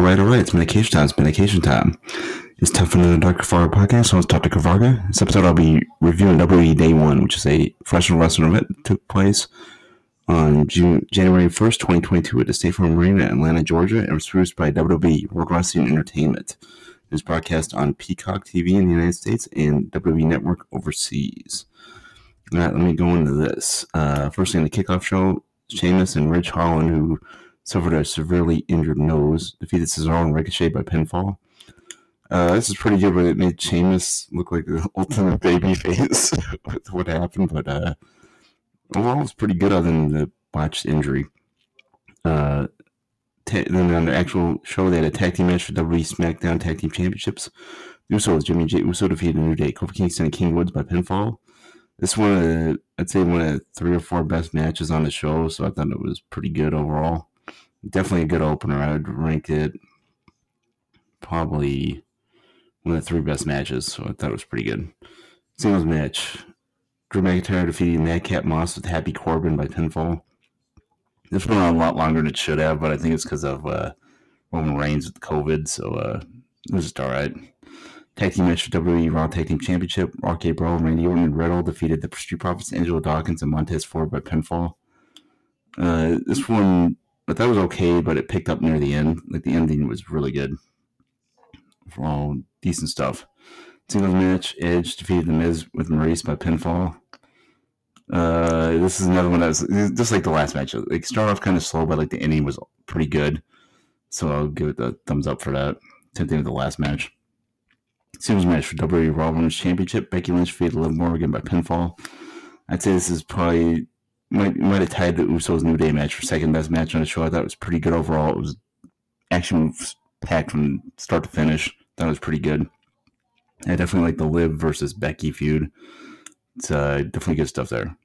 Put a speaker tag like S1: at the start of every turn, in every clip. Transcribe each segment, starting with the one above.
S1: all right, all right. It's medication time. It's medication time. It's tough in the Dr. Kavarga podcast. So it's Dr. Kavarga. This episode, I'll be reviewing WWE Day One, which is a professional wrestling event that took place on June, January 1st, 2022 at the State Farm Arena in Atlanta, Georgia, and was produced by WWE World Wrestling Entertainment. It was broadcast on Peacock TV in the United States and WWE Network overseas. All right, let me go into this. Uh, first thing, the kickoff show, Sheamus and Ridge Holland, who suffered a severely injured nose, defeated Cesaro and Ricochet by pinfall. Uh, this is pretty good, but it made Sheamus look like the ultimate baby face with what happened. But uh, overall, it's pretty good other than the botched injury. Uh, then on the actual show, they had a tag team match for WWE SmackDown Tag Team Championships. The Jimmy Jey Uso defeated New Day, Kofi Kingston, and King Woods by pinfall. This one, the, I'd say, one of the three or four best matches on the show, so I thought it was pretty good overall. Definitely a good opener. I would rank it probably one of the three best matches, so I thought it was pretty good. Singles match. Drew McIntyre defeating Madcap Moss with Happy Corbin by pinfall. This went on a lot longer than it should have, but I think it's because of uh, Roman Reigns with COVID, so uh, it was just all right. Tag team match for WWE Raw Tag Team Championship. RK Bro, Randy Orton, and Riddle defeated the Street Profits, Angelo Dawkins, and Montez Ford by pinfall. Uh, this one, but that was okay, but it picked up near the end. Like the ending was really good. For all decent stuff. Singles match, Edge defeated The Miz with Maryse by pinfall. Uh, this is another one that was just like the last match. Like start off kind of slow, but like the ending was pretty good. So I'll give it the thumbs up for that. Same thing with the last match. Singles match for WWE Raw Women's Championship. Becky Lynch defeated Liv Morgan by pinfall. I'd say this is probably might might have tied the Usos New Day match for second best match on the show. I thought it was pretty good overall. It was action packed from start to finish. That was pretty good. I definitely like the Liv versus Becky feud. It's uh, definitely good stuff there.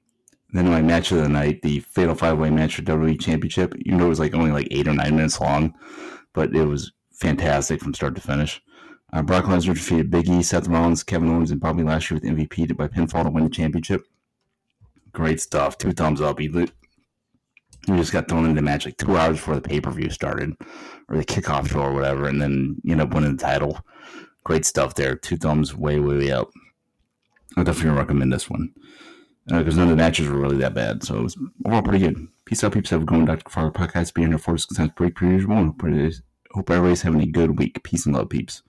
S1: Then my match of the night, the Fatal Five Way match for WWE Championship. You know, it was like only like eight or nine minutes long, but it was fantastic from start to finish. Uh, Brock Lesnar defeated Big E, Seth Rollins, Kevin Owens, and Bobby Lashley with MVP by pinfall to win the championship. Great stuff. Two thumbs up. He, he just got thrown into the match like two hours before the pay per view started, or the kickoff show or whatever, and then you know winning the title. Great stuff there. Two thumbs way, way, way up. I definitely recommend this one because uh, none of the matches were really that bad. So it was overall pretty good. Peace out, peeps. Have a one. Dr. Fargo podcast. Being here for us because break per usual. Hope everybody's having a good week. Peace and love, peeps.